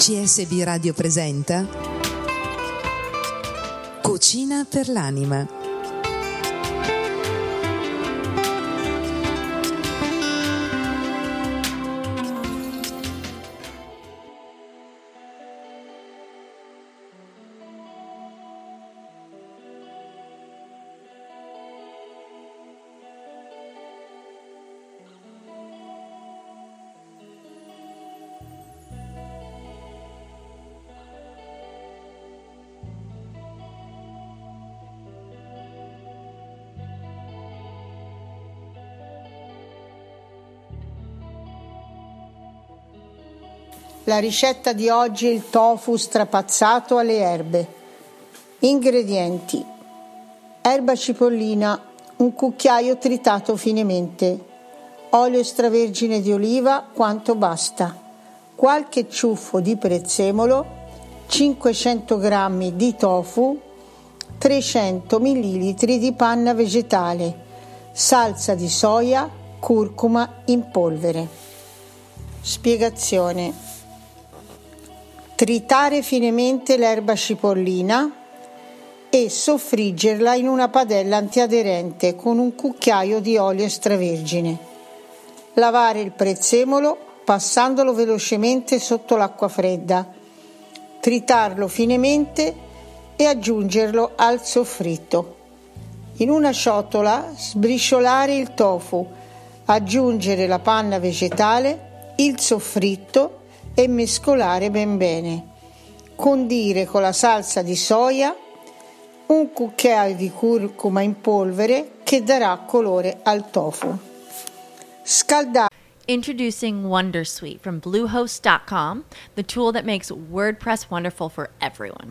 CSB Radio presenta Cucina per l'anima La ricetta di oggi è il tofu strapazzato alle erbe. Ingredienti: erba cipollina, un cucchiaio tritato finemente, olio extravergine di oliva quanto basta, qualche ciuffo di prezzemolo, 500 g di tofu, 300 ml di panna vegetale, salsa di soia, curcuma in polvere. Spiegazione tritare finemente l'erba cipollina e soffriggerla in una padella antiaderente con un cucchiaio di olio extravergine. Lavare il prezzemolo passandolo velocemente sotto l'acqua fredda. Tritarlo finemente e aggiungerlo al soffritto. In una ciotola sbriciolare il tofu, aggiungere la panna vegetale, il soffritto e mescolare ben bene. Condire con la salsa di soia, un cucchiaio di curcuma in polvere che darà colore al tofu. Scaldare Introducing Wondersuite from Bluehost.com, the tool that makes WordPress wonderful for everyone.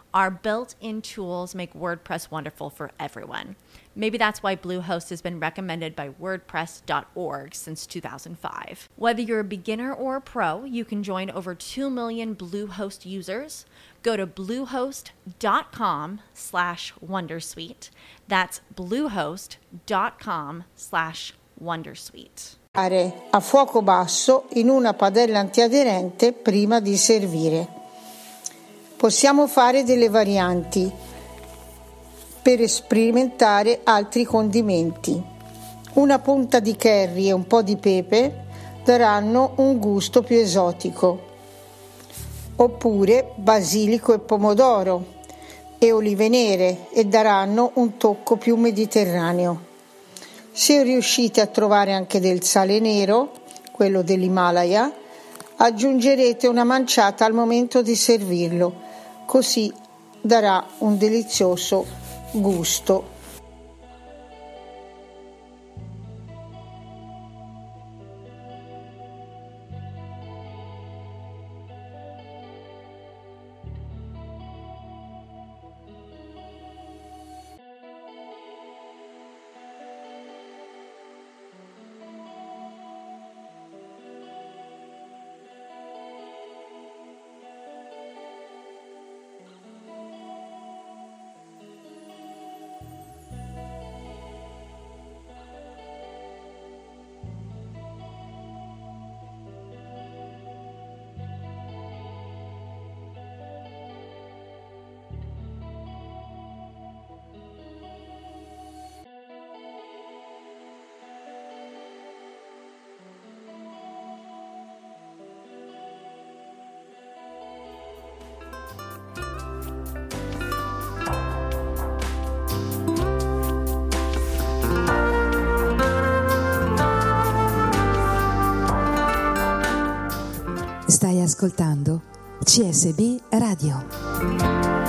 Our built in tools make WordPress wonderful for everyone. Maybe that's why Bluehost has been recommended by WordPress.org since 2005. Whether you're a beginner or a pro, you can join over 2 million Bluehost users. Go to bluehost.com slash Wondersuite. That's bluehost.com slash Wondersuite. A fuoco basso in una padella antiaderente prima di servire. Possiamo fare delle varianti per sperimentare altri condimenti. Una punta di curry e un po' di pepe daranno un gusto più esotico. Oppure basilico e pomodoro e olive nere e daranno un tocco più mediterraneo. Se riuscite a trovare anche del sale nero, quello dell'Himalaya, aggiungerete una manciata al momento di servirlo così darà un delizioso gusto ascoltando CSB Radio.